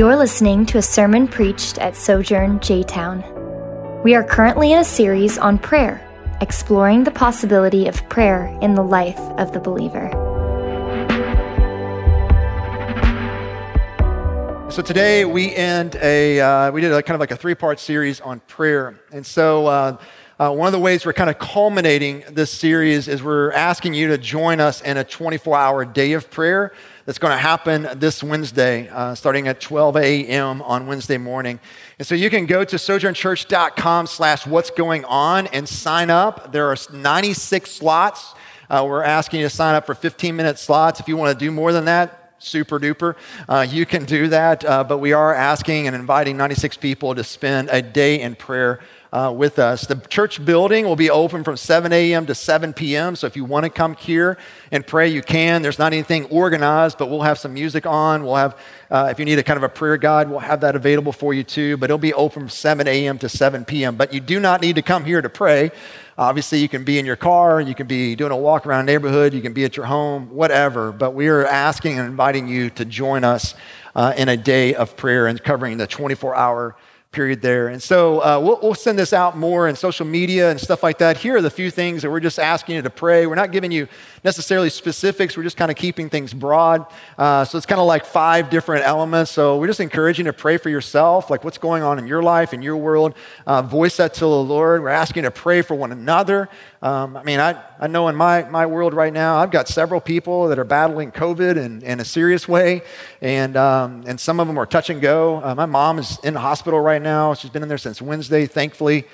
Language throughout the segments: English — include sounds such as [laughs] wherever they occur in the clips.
You're listening to a sermon preached at Sojourn J Town. We are currently in a series on prayer, exploring the possibility of prayer in the life of the believer. So today we end a uh, we did a kind of like a three part series on prayer, and so. Uh, uh, one of the ways we're kind of culminating this series is we're asking you to join us in a 24 hour day of prayer that's going to happen this Wednesday, uh, starting at 12 a.m. on Wednesday morning. And so you can go to sojournchurch.com slash what's going on and sign up. There are 96 slots. Uh, we're asking you to sign up for 15 minute slots. If you want to do more than that, super duper. Uh, you can do that, uh, but we are asking and inviting 96 people to spend a day in prayer uh, with us. The church building will be open from 7 a.m. to 7 p.m. So if you want to come here and pray, you can. There's not anything organized, but we'll have some music on. We'll have, uh, if you need a kind of a prayer guide, we'll have that available for you too. But it'll be open from 7 a.m. to 7 p.m. But you do not need to come here to pray. Obviously, you can be in your car, you can be doing a walk around neighborhood, you can be at your home, whatever. But we are asking and inviting you to join us uh, in a day of prayer and covering the 24 hour period there. And so uh, we'll, we'll, send this out more in social media and stuff like that. Here are the few things that we're just asking you to pray. We're not giving you necessarily specifics, we're just kind of keeping things broad. Uh, so it's kind of like five different elements. So we're just encouraging you to pray for yourself, like what's going on in your life, in your world. Uh, voice that to the Lord. We're asking you to pray for one another. Um, I mean, I, I know in my, my world right now, I've got several people that are battling COVID in, in a serious way, and, um, and some of them are touch and go. Uh, my mom is in the hospital right now. She's been in there since Wednesday, thankfully.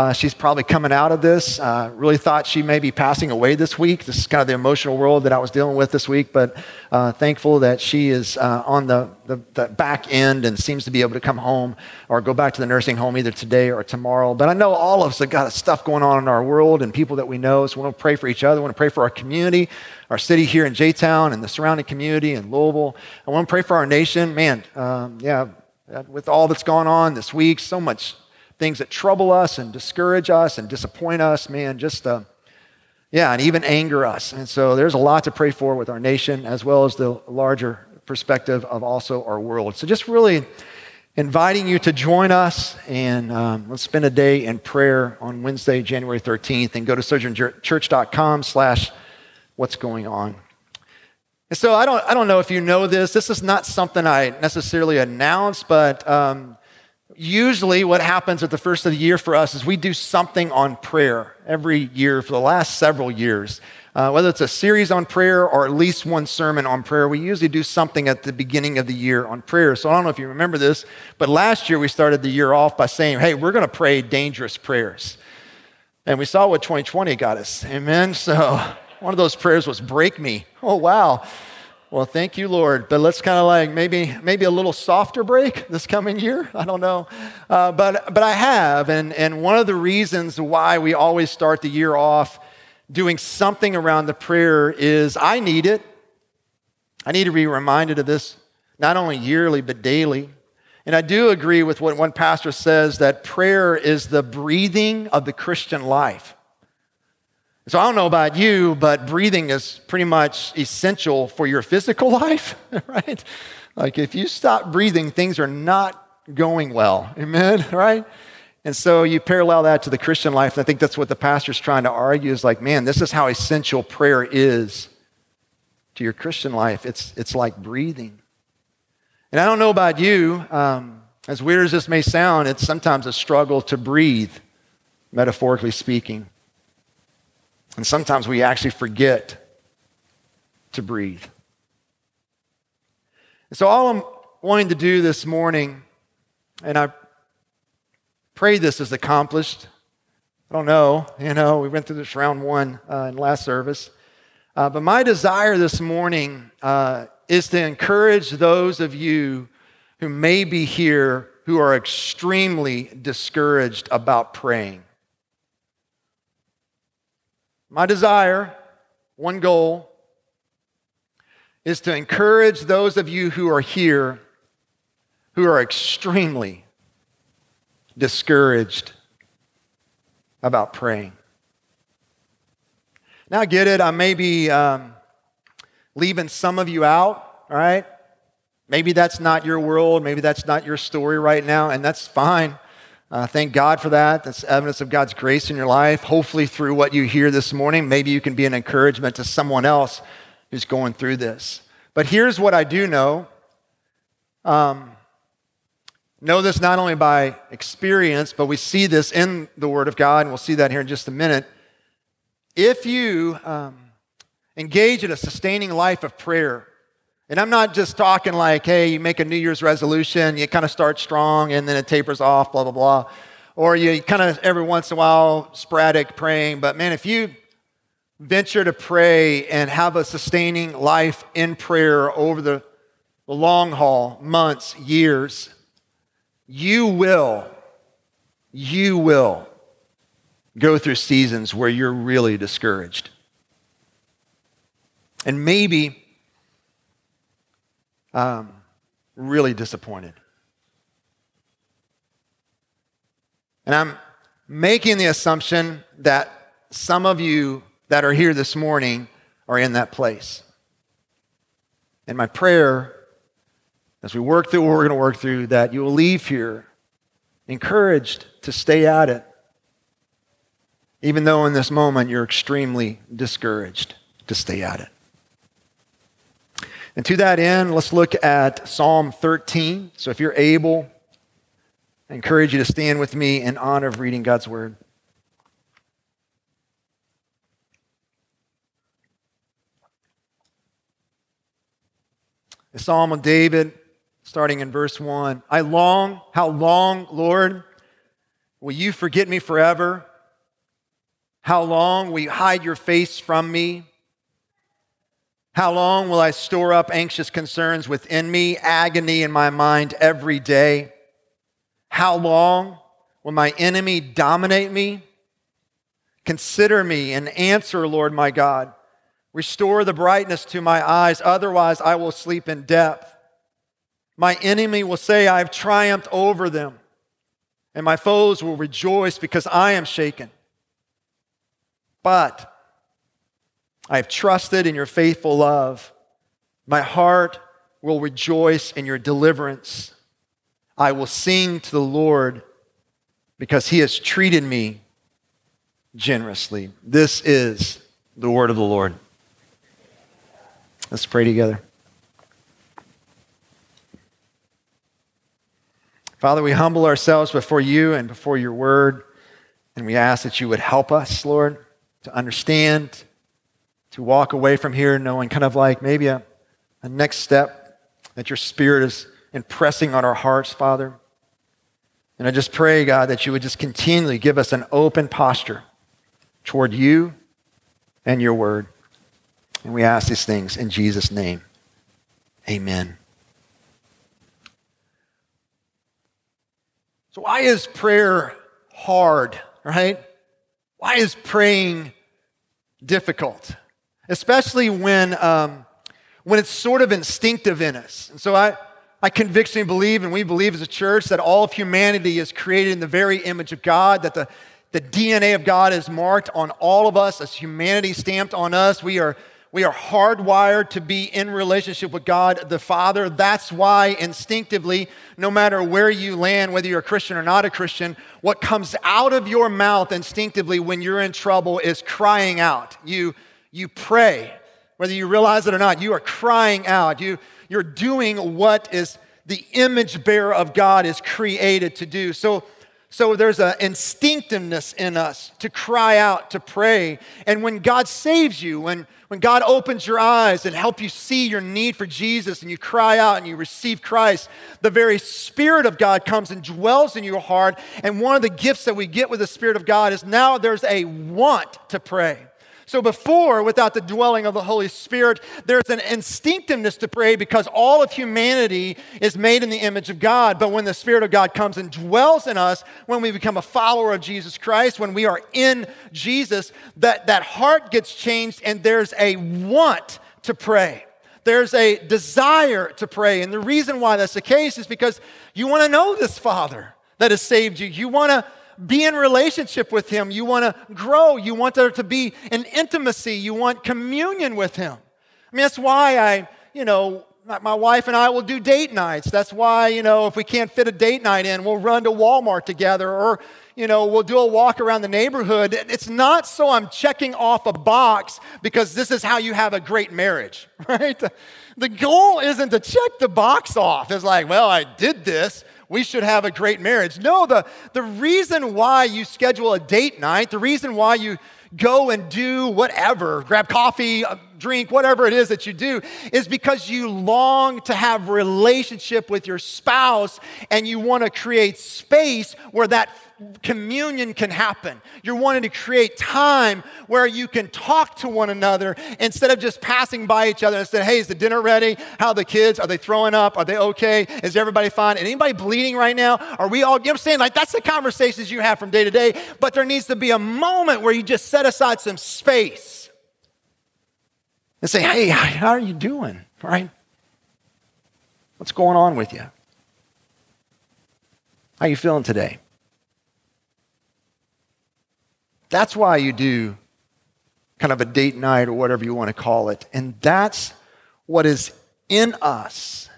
Uh, she's probably coming out of this. Uh, really thought she may be passing away this week. This is kind of the emotional world that I was dealing with this week, but uh, thankful that she is uh, on the, the, the, back end and seems to be able to come home or go back to the nursing home either today or tomorrow. But I know all of us have got stuff going on in our world and people that we know, so we want to pray for each other. We want to pray for our community, our city here in J Town and the surrounding community in Louisville. I want to pray for our nation. Man, um, yeah, with all that's gone on this week, so much things that trouble us and discourage us and disappoint us, man, just, uh, yeah, and even anger us. And so there's a lot to pray for with our nation as well as the larger perspective of also our world. So just really inviting you to join us and um, let's spend a day in prayer on Wednesday, January 13th and go to sojournchurch.com slash what's going on. And so I don't, I don't know if you know this. This is not something I necessarily announce, but um, usually what happens at the first of the year for us is we do something on prayer every year for the last several years. Uh, whether it's a series on prayer or at least one sermon on prayer, we usually do something at the beginning of the year on prayer. So I don't know if you remember this, but last year we started the year off by saying, hey, we're going to pray dangerous prayers. And we saw what 2020 got us. Amen. So one of those prayers was break me. Oh, wow. Well, thank you, Lord. But let's kind of like maybe maybe a little softer break this coming year. I don't know, uh, but but I have, and and one of the reasons why we always start the year off doing something around the prayer is I need it. I need to be reminded of this not only yearly but daily. And I do agree with what one pastor says that prayer is the breathing of the Christian life. So I don't know about you, but breathing is pretty much essential for your physical [laughs] life, right? Like if you stop breathing, things are not going well. Amen, [laughs] right? And so you parallel that to the Christian life. And I think that's what the pastor's trying to argue is like, man, this is how essential prayer is to your Christian life. It's, it's like breathing. And I don't know about you, um, as weird as this may sound, it's sometimes a struggle to breathe, metaphorically speaking. And sometimes we actually forget to breathe. And so, all I'm wanting to do this morning, and I pray this is accomplished. I don't know. You know, we went through this round one uh, in last service. Uh, but my desire this morning uh, is to encourage those of you who may be here who are extremely discouraged about praying. My desire, one goal, is to encourage those of you who are here who are extremely discouraged about praying. Now, I get it. I may be um, leaving some of you out, all right? Maybe that's not your world. Maybe that's not your story right now, and that's fine. Uh, thank God for that. That's evidence of God's grace in your life. Hopefully, through what you hear this morning, maybe you can be an encouragement to someone else who's going through this. But here's what I do know. Um, know this not only by experience, but we see this in the Word of God, and we'll see that here in just a minute. If you um, engage in a sustaining life of prayer, and I'm not just talking like, hey, you make a New Year's resolution, you kind of start strong and then it tapers off, blah, blah, blah. Or you kind of every once in a while sporadic praying. But man, if you venture to pray and have a sustaining life in prayer over the, long haul, months, years, you will, you will go through seasons where you're really discouraged. And maybe um, really disappointed. And I'm making the assumption that some of you that are here this morning are in that place. And my prayer, as we work through what we're going to work through, that you will leave here encouraged to stay at it, even though in this moment you're extremely discouraged to stay at it. And to that end, let's look at Psalm 13. So if you're able, I encourage you to stand with me in honor of reading God's word. The Psalm of David, starting in verse 1. I long, how long, Lord, will you forget me forever? How long will you hide your face from me? How long will I store up anxious concerns within me, agony in my mind every day? How long will my enemy dominate me? Consider me and answer, Lord my God. Restore the brightness to my eyes, otherwise, I will sleep in depth. My enemy will say, I have triumphed over them, and my foes will rejoice because I am shaken. But I have trusted in your faithful love. My heart will rejoice in your deliverance. I will sing to the Lord because he has treated me generously. This is the word of the Lord. Let's pray together. Father, we humble ourselves before you and before your word, and we ask that you would help us, Lord, to understand to walk away from here knowing kind of like maybe a, a next step that your spirit is impressing on our hearts, Father. And I just pray, God, that you would just continually give us an open posture toward you and your word. And we ask these things in Jesus' name. Amen. So, why is prayer hard, right? Why is praying difficult? Especially when, um, when it's sort of instinctive in us. And so I, I convictionally believe, and we believe as a church, that all of humanity is created in the very image of God, that the, the DNA of God is marked on all of us as humanity stamped on us. We are, we are hardwired to be in relationship with God the Father. That's why instinctively, no matter where you land, whether you're a Christian or not a Christian, what comes out of your mouth instinctively when you're in trouble is crying out. You you pray. Whether you realize it or not, you are crying out. You, you're doing what is the image bearer of God is created to do. So, so there's an instinctiveness in us to cry out, to pray. And when God saves you, when, when God opens your eyes and help you see your need for Jesus and you cry out and you receive Christ, the very Spirit of God comes and dwells in your heart. And one of the gifts that we get with the Spirit of God is now there's a want to pray. So before, without the dwelling of the Holy Spirit, there's an instinctiveness to pray because all of humanity is made in the image of God. But when the Spirit of God comes and dwells in us, when we become a follower of Jesus Christ, when we are in Jesus, that, that heart gets changed and there's a want to pray. There's a desire to pray. And the reason why that's the case is because you want to know this Father that has saved you. You want to be in relationship with Him. You want to grow. You want there to be an intimacy. You want communion with Him. I mean, that's why I, you know, my wife and I will do date nights. That's why, you know, if we can't fit a date night in, we'll run to Walmart together or, you know, we'll do a walk around the neighborhood. It's not so I'm checking off a box because this is how you have a great marriage, [laughs] right? The goal isn't to check the box off. It's like, well, I did this. We should have a great marriage. No, the, the reason why you schedule a date night, the reason why you go and do whatever, grab coffee, drink, whatever it is that you do, is because you long to have relationship with your spouse and you want to create space where that communion can happen. You're wanting to create time where you can talk to one another instead of just passing by each other and saying, hey, is the dinner ready? How the kids? Are they throwing up? Are they okay? Is everybody fine? Anybody bleeding right now? Are we all, you know what I'm saying? Like, that's the conversations you have from day to day, but there needs to be a moment where you just set aside some space and say, hey, how are you doing? Right? What's going on with you? How are you feeling today? That's why you do kind of a date night or whatever you want to call it. And that's what is in us.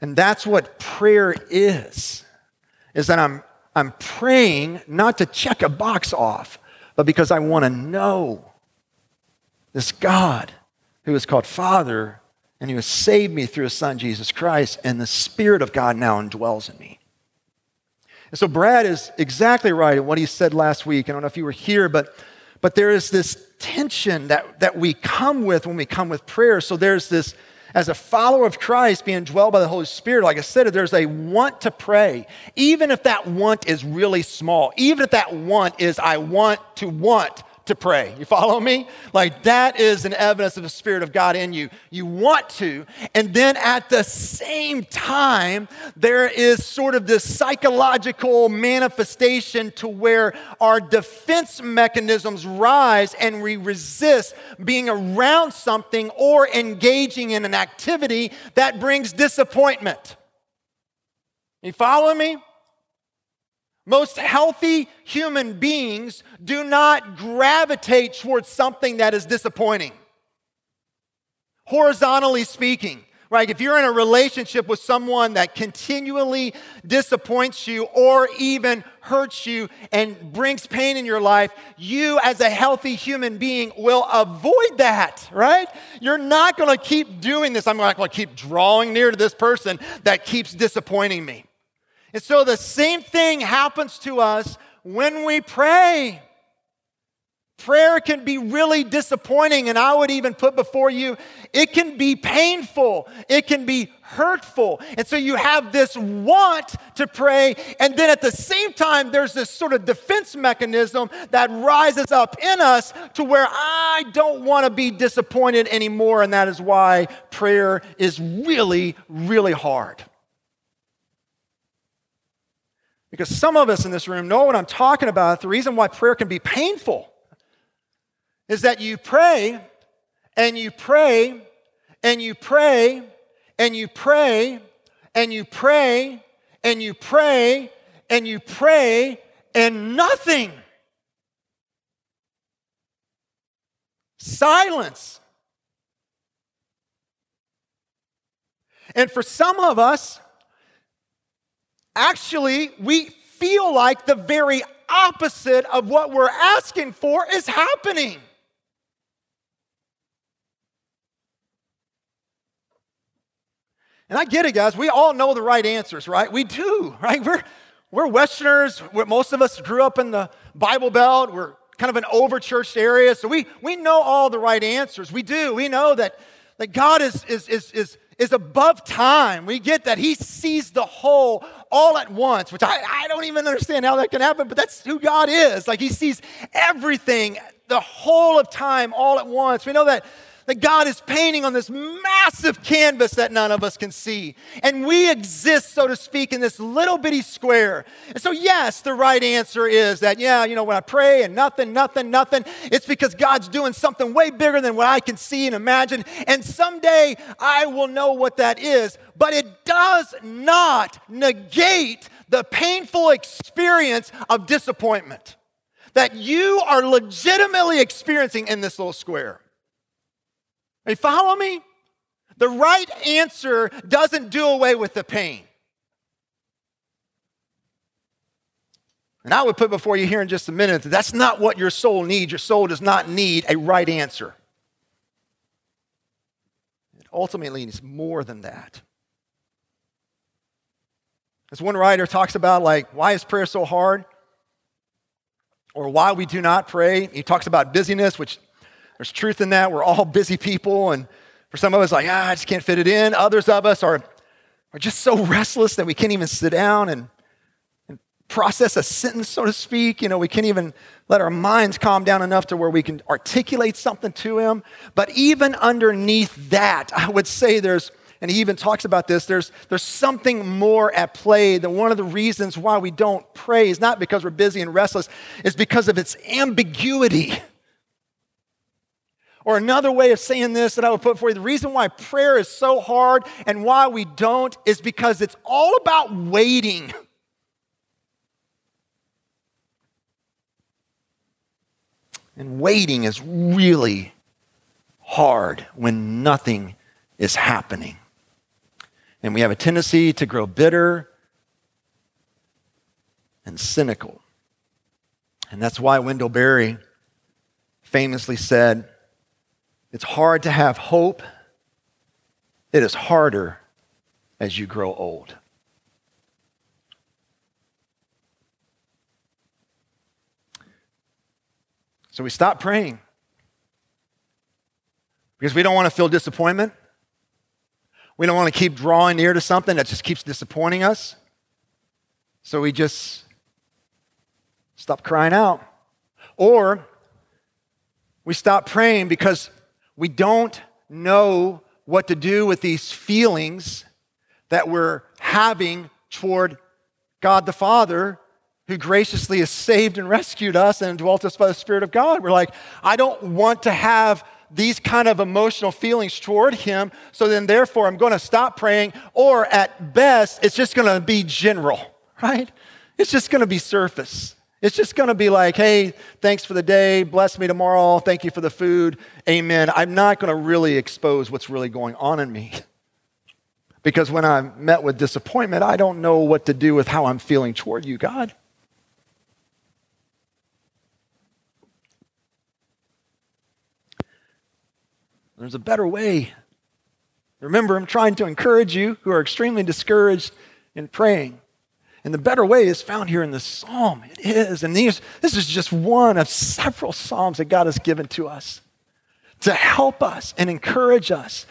And that's what prayer is. Is that I'm I'm praying not to check a box off, but because I want to know this God who is called Father and who has saved me through his Son, Jesus Christ, and the Spirit of God now indwells in me. And so Brad is exactly right in what he said last week. I don't know if you were here, but, but there is this tension that, that we come with when we come with prayer. So there's this, as a follower of Christ, being dwelled by the Holy Spirit, like I said, there's a want to pray, even if that want is really small, even if that want is, I want to want to pray. You follow me? Like that is an evidence of the Spirit of God in you. You want to. And then at the same time, there is sort of this psychological manifestation to where our defense mechanisms rise and we resist being around something or engaging in an activity that brings disappointment. You follow me? Most healthy human beings do not gravitate towards something that is disappointing. Horizontally speaking, right? If you're in a relationship with someone that continually disappoints you or even hurts you and brings pain in your life, you as a healthy human being will avoid that, right? You're not going to keep doing this. I'm not going to keep drawing near to this person that keeps disappointing me. And so the same thing happens to us when we pray. Prayer can be really disappointing, and I would even put before you, it can be painful, it can be hurtful. And so you have this want to pray, and then at the same time, there's this sort of defense mechanism that rises up in us to where I don't want to be disappointed anymore, and that is why prayer is really, really hard. Because some of us in this room know what I'm talking about. The reason why prayer can be painful is that you pray and you pray and you pray and you pray and you pray and you pray and you pray and nothing. Silence. And for some of us, Actually, we feel like the very opposite of what we're asking for is happening. And I get it, guys. We all know the right answers, right? We do, [laughs] right? We're, we're Westerners. Most of us grew up in the Bible Belt. We're kind of an overchurched area. So we, we know all the right answers. We do. We know that, that God is, is, is, is is above time. We get that he sees the whole all at once, which I, I don't even understand how that can happen, but that's who God is. Like he sees everything, the whole of time all at once. We know that that God is painting on this massive canvas that none of us can see. And we exist, so to speak, in this little bitty square. And so, yes, the right answer is that, yeah, you know, when I pray and nothing, nothing, nothing, it's because God's doing something way bigger than what I can see and imagine. And someday I will know what that is. But it does not negate the painful experience of disappointment that you are legitimately experiencing in this little square. Are you follow me? The right answer doesn't do away with the pain. And I would put before you here in just a minute that that's not what your soul needs. Your soul does not need a right answer. It ultimately needs more than that. As one writer talks about, like, why is prayer so hard? Or why we do not pray. He talks about busyness, which there's truth in that. We're all busy people. And for some of us, like, ah, I just can't fit it in. Others of us are, are just so restless that we can't even sit down and, and process a sentence, so to speak. You know, we can't even let our minds calm down enough to where we can articulate something to Him. But even underneath that, I would say there's and he even talks about this, there's, there's something more at play that one of the reasons why we don't pray is not because we're busy and restless, is because of its ambiguity. Or another way of saying this that I would put for you the reason why prayer is so hard and why we don't is because it's all about waiting. And waiting is really hard when nothing is happening. And we have a tendency to grow bitter and cynical. And that's why Wendell Berry famously said, It's hard to have hope, it is harder as you grow old. So we stop praying because we don't want to feel disappointment. We don't want to keep drawing near to something that just keeps disappointing us. So we just stop crying out. Or we stop praying because we don't know what to do with these feelings that we're having toward God the Father, who graciously has saved and rescued us and dwelt us by the Spirit of God. We're like, I don't want to have these kind of emotional feelings toward him. So then, therefore, I'm going to stop praying, or at best, it's just going to be general, [laughs] right? It's just going to be surface. It's just going to be like, hey, thanks for the day. Bless me tomorrow. Thank you for the food. Amen. I'm not going to really expose what's really going on in me. [laughs] Because when I'm met with disappointment, I don't know what to do with how I'm feeling toward you, God. There's a better way. Remember, I'm trying to encourage you who are extremely discouraged in praying. And the better way is found here in the psalm. It is. And these, this is just one of several psalms that God has given to us to help us and encourage us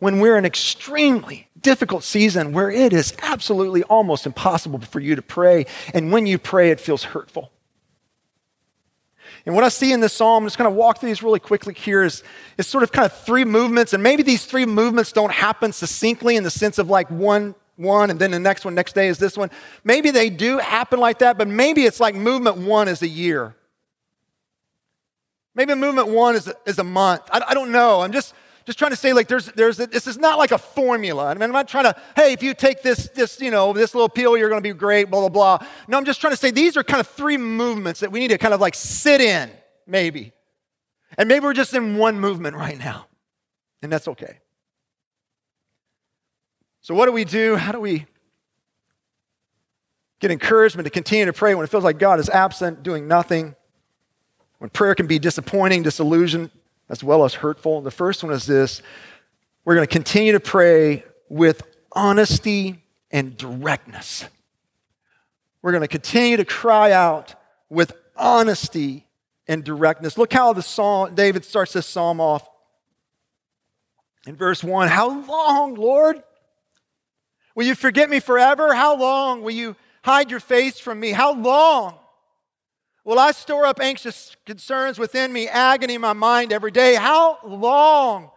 when we're in an extremely difficult season where it is absolutely almost impossible for you to pray. And when you pray, it feels hurtful. And what I see in this psalm, I'm just going to walk through these really quickly here, is, is sort of kind of three movements. And maybe these three movements don't happen succinctly in the sense of like one, one, and then the next one, next day is this one. Maybe they do happen like that, but maybe it's like movement one is a year. Maybe movement one is a, is a month. I, I don't know. I'm just just trying to say like there's there's a, this is not like a formula. I mean, I'm not trying to hey if you take this this you know this little pill you're going to be great blah blah blah. No, I'm just trying to say these are kind of three movements that we need to kind of like sit in maybe, and maybe we're just in one movement right now, and that's okay. So what do we do? How do we get encouragement to continue to pray when it feels like God is absent, doing nothing? When prayer can be disappointing, disillusioned, as well as hurtful. The first one is this we're going to continue to pray with honesty and directness. We're going to continue to cry out with honesty and directness. Look how the psalm, David starts this psalm off in verse 1. How long, Lord? Will you forget me forever? How long will you hide your face from me? How long Will I store up anxious concerns within me, agony in my mind every day? How long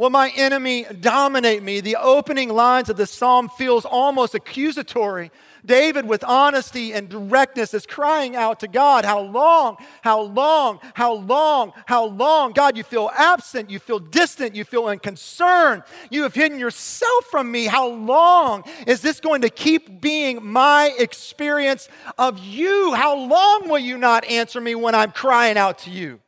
will my enemy dominate me? The opening lines of the psalm feels almost accusatory. David, with honesty and directness, is crying out to God, How long? How long? How long? How long? God, you feel absent. You feel distant. You feel unconcerned. You have hidden yourself from me. How long is this going to keep being my experience of you? How long will you not answer me when I'm crying out to you?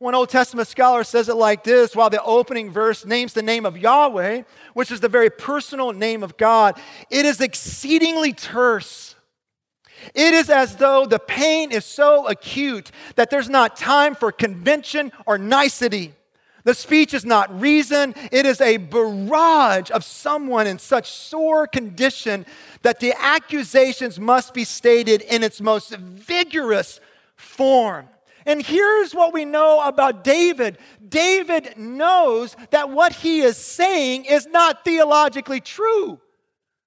One Old Testament scholar says it like this while the opening verse names the name of Yahweh, which is the very personal name of God, it is exceedingly terse. It is as though the pain is so acute that there's not time for convention or nicety. The speech is not reason, it is a barrage of someone in such sore condition that the accusations must be stated in its most vigorous form. And here's what we know about David David knows that what he is saying is not theologically true.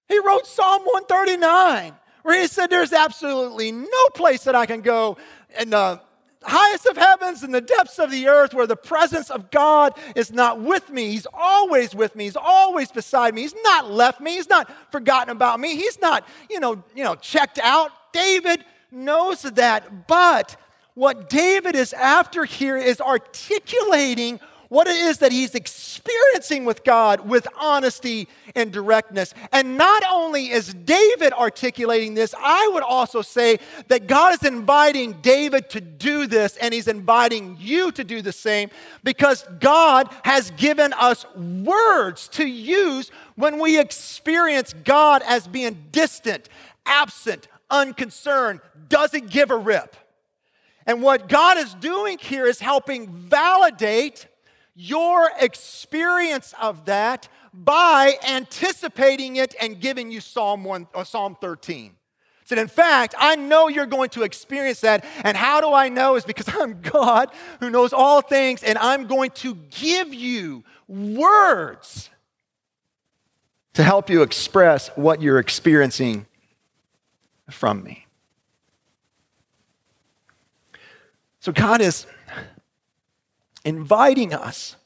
He wrote Psalm 139, where he said, There's absolutely no place that I can go in the highest of heavens and the depths of the earth where the presence of God is not with me. He's always with me. He's always beside me. He's not left me. He's not forgotten about me. He's not, you know, you know, checked out. David knows that, but what David is after here is articulating what it is that he's experiencing with God with honesty and directness. And not only is David articulating this, I would also say that God is inviting David to do this and he's inviting you to do the same because God has given us words to use when we experience God as being distant, absent, unconcerned, doesn't give a rip. And what God is doing here is helping validate your experience of that by anticipating it and giving you Psalm 1 or uh, Psalm 13. Said, in fact, I know you're going to experience that. And how do I know? Is because [laughs] I'm God who knows all things, and I'm going to give you words to help you express what you're experiencing from me. So God is inviting us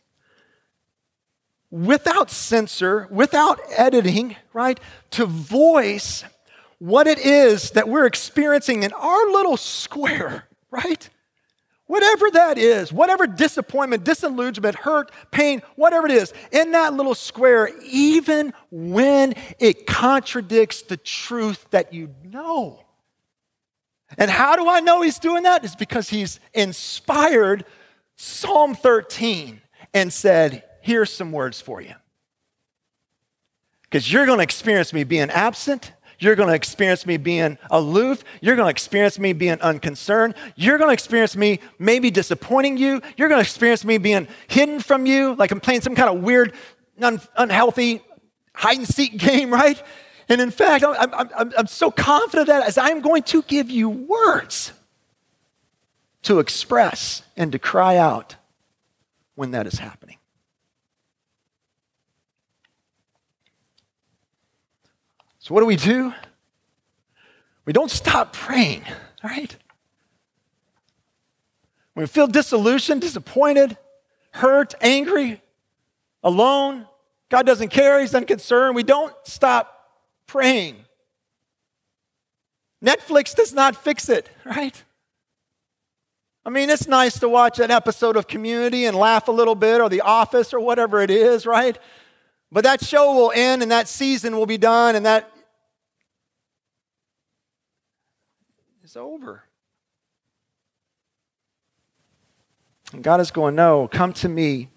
without censor, without editing, right, to voice what it is that we're experiencing in our little square, right? Whatever that is, whatever disappointment, disillusionment, hurt, pain, whatever it is, in that little square, even when it contradicts the truth that you know. And how do I know he's doing that? It's because he's inspired Psalm 13 and said, Here's some words for you. Because you're going to experience me being absent. You're going to experience me being aloof. You're going to experience me being unconcerned. You're going to experience me maybe disappointing you. You're going to experience me being hidden from you, like I'm playing some kind of weird, un- unhealthy hide and seek [laughs] game, right? And in fact, I'm, I'm, I'm so confident that as I'm going to give you words to express and to cry out when that is happening. So, what do we do? We don't stop praying, all right? When we feel disillusioned, disappointed, hurt, angry, alone, God doesn't care, He's unconcerned, we don't stop praying. Netflix does not fix it, [laughs] right? I mean, it's nice to watch an episode of Community and laugh a little bit, or The Office, or whatever it is, right? But that show will end and that season will be done and that is over. And God is going, No, come to me,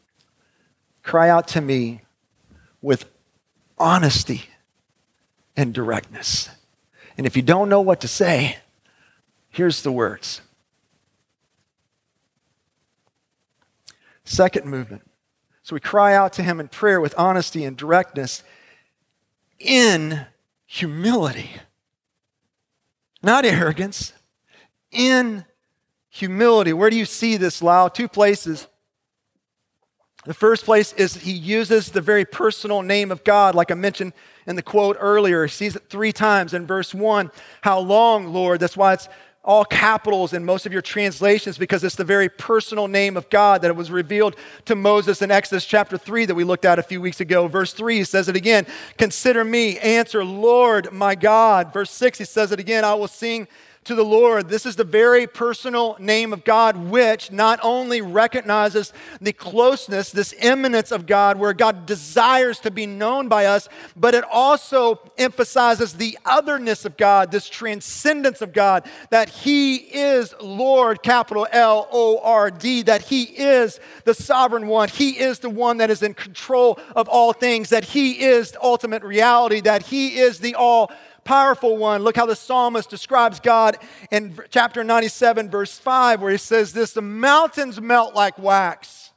cry out to me with honesty and directness. And if you don't know what to say, here's the words. Second movement. So we cry out to him in prayer with honesty and directness in humility. Not arrogance, in humility. Where do you see this, Lisle? Two places. The first place is he uses the very personal name of God, like I mentioned in the quote earlier. He sees it three times in verse one. How long, Lord? That's why it's all capitals in most of your translations because it's the very personal name of God that was revealed to Moses in Exodus chapter 3 that we looked at a few weeks ago. Verse 3 he says it again Consider me, answer, Lord my God. Verse 6 he says it again I will sing to the Lord. This is the very personal name of God, which not only recognizes the closeness, this immanence of God, where God desires to be known by us, but it also emphasizes the otherness of God, this transcendence of God, that He is Lord, capital L O R D, that He is the sovereign one. He is the one that is in control of all things, that He is ultimate reality, that He is the all powerful one. Look how the psalmist describes God in chapter 97, verse 5, where he says this The mountains melt like wax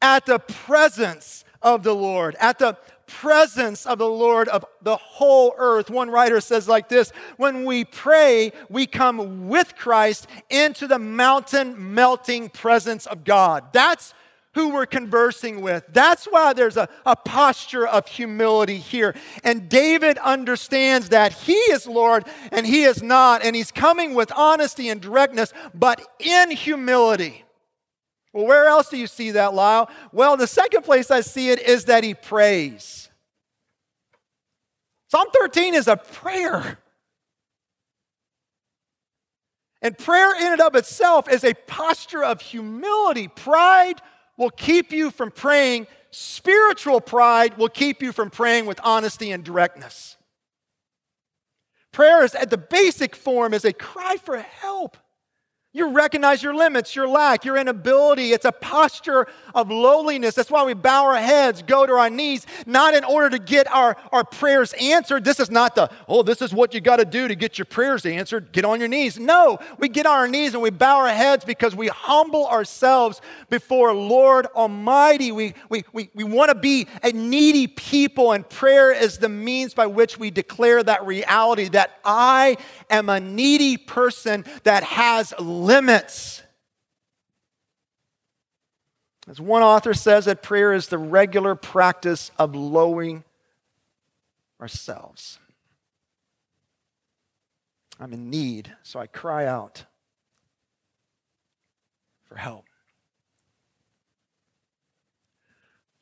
at the presence of the Lord, at the presence of the Lord of the whole earth. One writer says like this When we pray, we come with Christ into the mountain melting presence of God. That's who we're conversing with. That's why there's a, a posture of humility here. And David understands that he is Lord and he is not, and he's coming with honesty and directness, but in humility. Well, where else do you see that, Lisle? Well, the second place I see it is that he prays. Psalm 13 is a prayer. And prayer in and of itself is a posture of humility. Pride will keep you from praying. Spiritual pride will keep you from praying with honesty and directness. Prayer is at the basic form is a cry for help. You recognize your limits, your lack, your inability. It's a posture of lowliness. That's why we bow our heads, go to our knees, not in order to get our, our prayers answered. This is not the, oh, this is what you got to do to get your prayers answered. Get on your knees. No, we get on our knees and we bow our heads because we humble ourselves before Lord Almighty. We, we, we, we want to be a needy people, and prayer is the means by which we declare that reality that I am a needy person that has limits. As one author says, that prayer is the regular practice of lowering ourselves. I'm in need, so I cry out for help.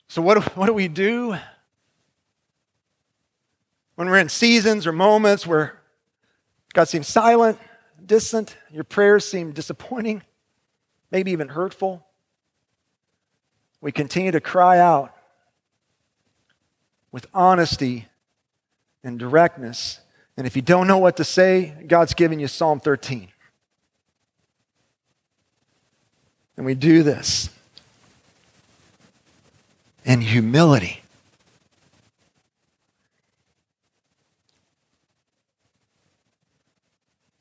So, what, [laughs] what do we do when we're in seasons or moments where God seems silent, distant, your prayers seem disappointing, maybe even hurtful, we continue to cry out with honesty and directness. And if you don't know what to say, God's given you Psalm 13. And we do this in humility.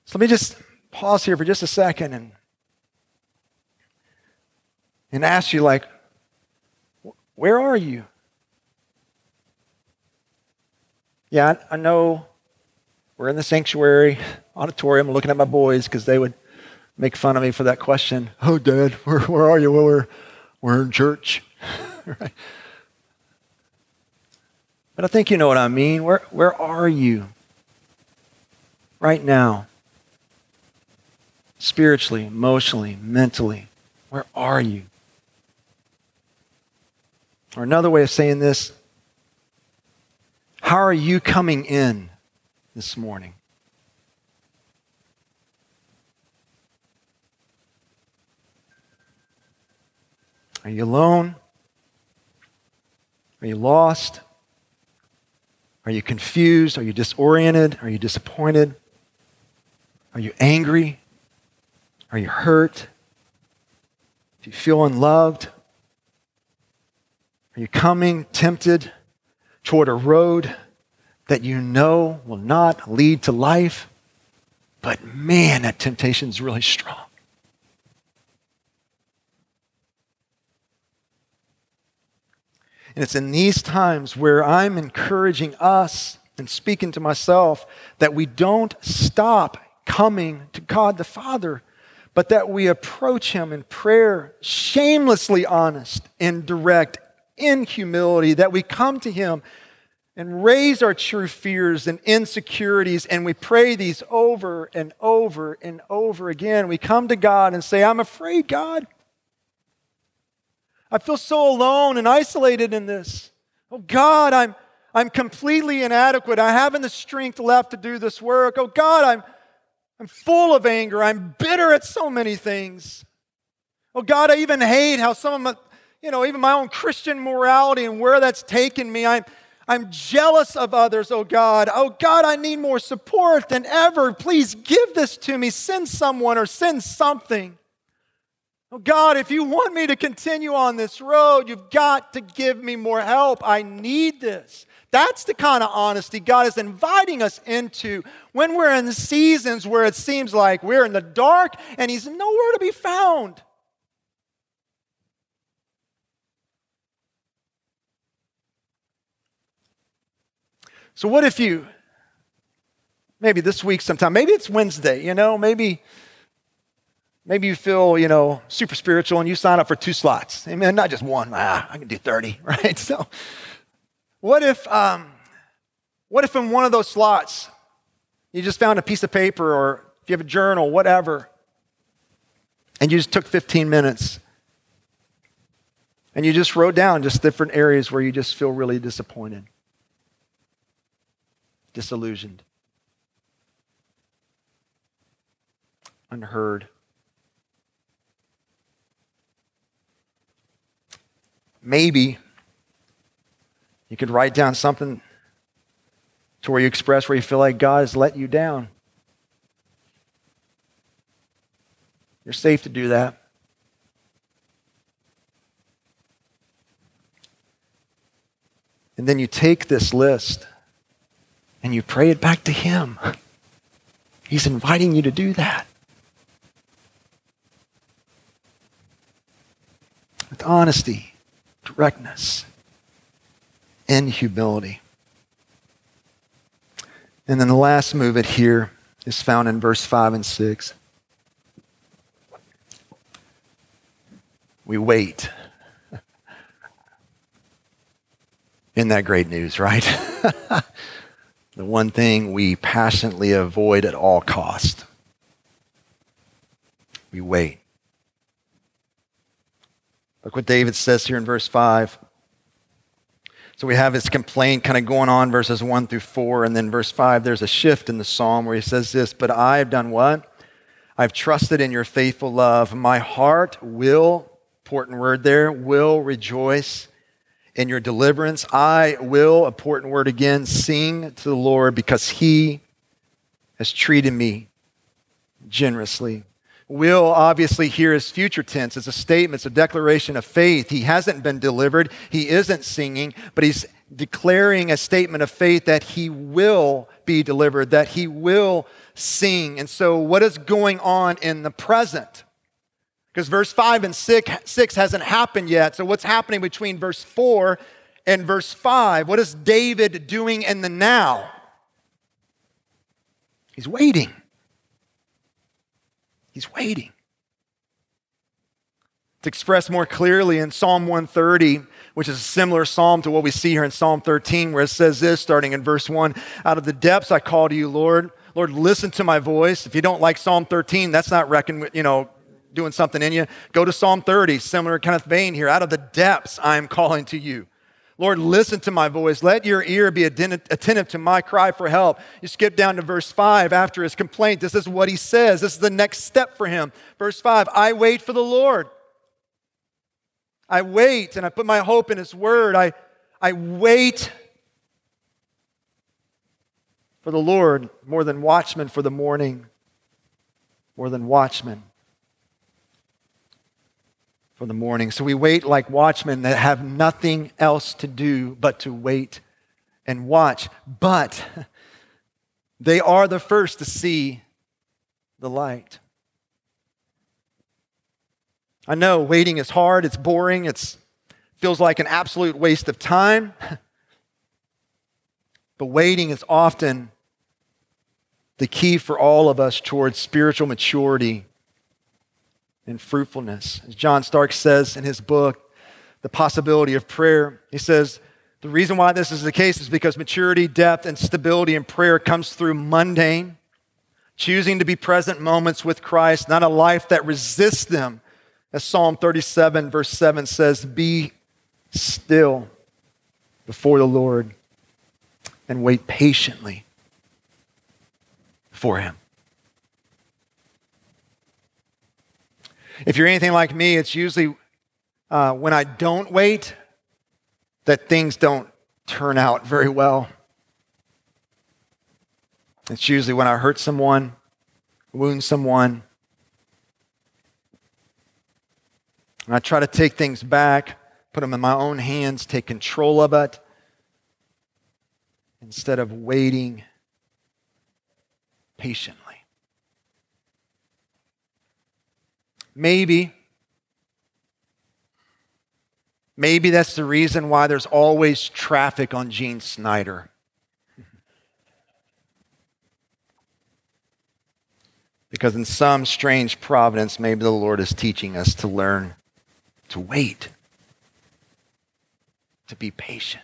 So let me just pause here for just a second and, and ask you, like, where are you? Yeah, I, know we're in the sanctuary auditorium looking at my boys because they would make fun of me for that question. Oh, Dad, where, where are you? Well, we're, we're in church. [laughs] right? But I think you know what I mean. Where, where are you right now? Spiritually, emotionally, mentally? Where are you? Or another way of saying this, how are you coming in this morning? Are you alone? Are you lost? Are you confused? Are you disoriented? Are you disappointed? Are you angry? Are you hurt? Do you feel unloved? Are you coming tempted toward a road that you know will not lead to life? But man, that temptation is really strong. And it's in these times where I'm encouraging us and speaking to myself that we don't stop coming to God the Father but that we approach Him in prayer, shamelessly honest and direct, in humility, that we come to Him and raise our true fears and insecurities, and we pray these over and over and over again. We come to God and say, I'm afraid, God. I feel so alone and isolated in this. Oh, God, I'm, I'm completely inadequate. I haven't the strength left to do this work. Oh, God, I'm, I'm full of anger. I'm bitter at so many things. Oh God, I even hate how some of my, you know, even my own Christian morality and where that's taken me. I'm, I'm jealous of others, oh God. Oh God, I need more support than ever. Please give this to me. Send someone or send something. Oh God, if you want me to continue on this road, you've got to give me more help. I need this. That's the kind of honesty God is inviting us into when we're in seasons where it seems like we're in the dark and He's nowhere to be found. So, what if you, maybe this week sometime, maybe it's Wednesday, you know, maybe. Maybe you feel, you know, super spiritual and you sign up for two slots. Amen. Not just one. Ah, I can do 30, [laughs] right? So, what if, um, what if in one of those slots you just found a piece of paper or if you have a journal, whatever, and you just took 15 minutes and you just wrote down just different areas where you just feel really disappointed, disillusioned, unheard. Maybe you could write down something to where you express where you feel like God has let you down. You're safe to do that. And then you take this list and you pray it back to Him. He's inviting you to do that. With honesty, directness and humility. And then the last movement here is found in verse 5 and 6. We wait. [laughs] Isn't that great news, right? [laughs] the one thing we passionately avoid at all cost. We wait. Look what David says here in verse 5. So we have his complaint kind of going on, verses 1 through 4. And then verse 5, there's a shift in the psalm where he says this But I have done what? I've trusted in your faithful love. My heart will, important word there, will rejoice in your deliverance. I will, important word again, sing to the Lord because he has treated me generously. Will obviously here is future tense. It's a statement, it's a declaration of faith. He hasn't been delivered, he isn't singing, but he's declaring a statement of faith that he will be delivered, that he will sing. And so, what is going on in the present? Because verse 5 and 6, 6 hasn't happened yet. So, what's happening between verse 4 and verse 5? What is David doing in the now? He's waiting. He's waiting. It's expressed more clearly in Psalm 130, which is a similar psalm to what we see here in Psalm 13, where it says this, starting in verse 1 Out of the depths I call to you, Lord. Lord, listen to my voice. If you don't like Psalm 13, that's not reckon you know, doing something in you. Go to Psalm 30, similar kind of vein here. Out of the depths I am calling to you. Lord, listen to my voice. Let your ear be attentive to my cry for help. You skip down to verse 5 after his complaint. This is what he says. This is the next step for him. Verse 5 I wait for the Lord. I wait and I put my hope in his word. I, I wait for the Lord more than watchmen for the morning, more than watchmen for the morning. So we wait like watchmen that have nothing else to do but to wait and watch. But [laughs] they are the first to see the light. I know waiting is hard, it's boring, it feels like an absolute waste of time. [laughs] But waiting is often the key for all of us towards spiritual maturity and fruitfulness. As John Starke says in his book, The Possibility of Prayer, he says, the reason why this is the case is because maturity, depth, and stability in prayer comes through mundane, choosing to be present moments with Christ, not a life that resists them. As Psalm 37, verse 7 says, Be still before the Lord and wait patiently for Him. If you're anything like me, it's usually uh, when I don't wait that things don't turn out very well. It's usually when I hurt someone, wound someone, and I try to take things back, put them in my own hands, take control of it, instead of waiting patiently. Maybe, maybe that's the reason why there's always traffic on Gene Snyder. Because in some strange providence, maybe the Lord is teaching us to learn to wait, to be patient.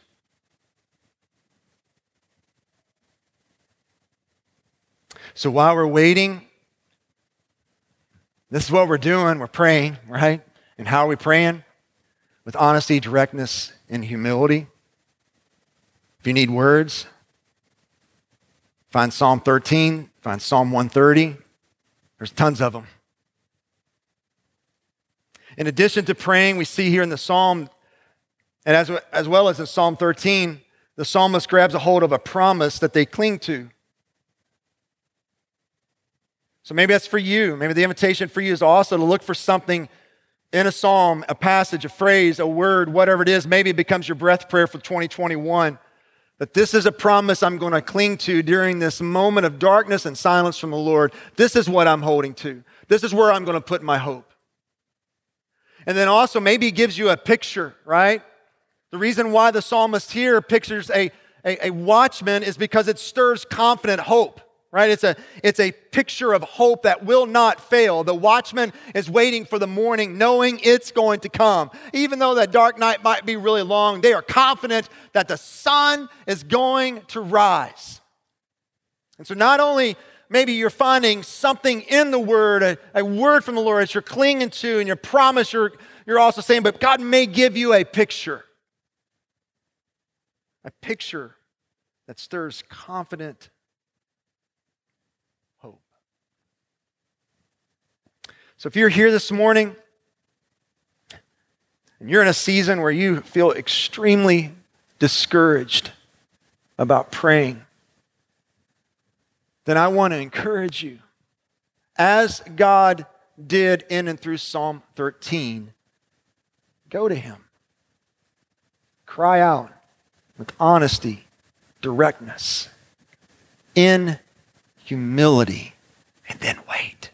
So while we're waiting, this is what we're doing. We're praying, right? And how are we praying? With honesty, directness, and humility. If you need words, find Psalm 13, find Psalm 130. There's tons of them. In addition to praying, we see here in the psalm, and as, as well as in Psalm 13, the psalmist grabs a hold of a promise that they cling to. So maybe that's for you. Maybe the invitation for you is also to look for something in a psalm, a passage, a phrase, a word, whatever it is. Maybe it becomes your breath prayer for 2021. That this is a promise I'm going to cling to during this moment of darkness and silence from the Lord. This is what I'm holding to. This is where I'm going to put my hope. And then also, maybe he gives you a picture, right? The reason why the psalmist here pictures a, a, a watchman is because it stirs confident hope right? It's a, it's a picture of hope that will not fail. The watchman is waiting for the morning, knowing it's going to come. Even though that dark night might be really long, they are confident that the sun is going to rise. And so, not only maybe you're finding something in the word, a, a word from the Lord that you're clinging to, and your promise you're, you're also saying, but God may give you a picture. A picture that stirs confident So if you're here this morning and you're in a season where you feel extremely discouraged about praying, then I want to encourage you, as God did in and through Psalm 13, go to Him. Cry out with honesty, directness, in humility, and then wait.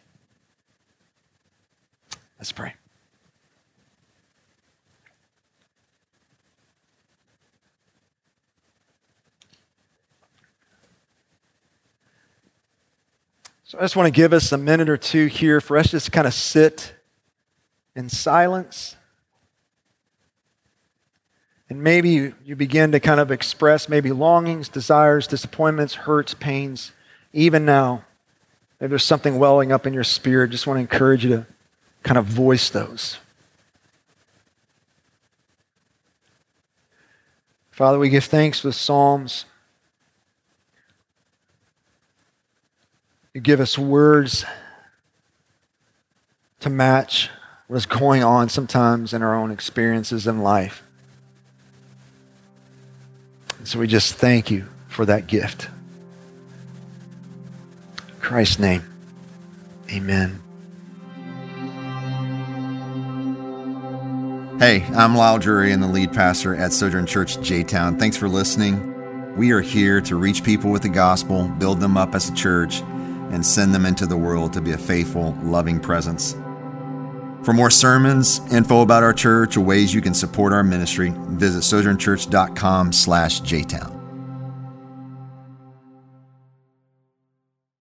Let's pray. So I just want to give us a minute or two here for us just to kind of sit in silence. And maybe you, begin to kind of express maybe longings, desires, disappointments, hurts, pains, even now. Maybe there's something welling up in your spirit. Just want to encourage you to kind of voice those. Father, we give thanks the Psalms. You give us words to match what is going on sometimes in our own experiences in life. And so we just thank you for that gift. In Christ's name, amen. Hey, I'm Lisle Drury and the lead pastor at Sojourn Church J Town. Thanks for listening. We are here to reach people with the gospel, build them up as a church, and send them into the world to be a faithful, loving presence. For more sermons, info about our church, or ways you can support our ministry, visit sojournchurch.com slash jtown.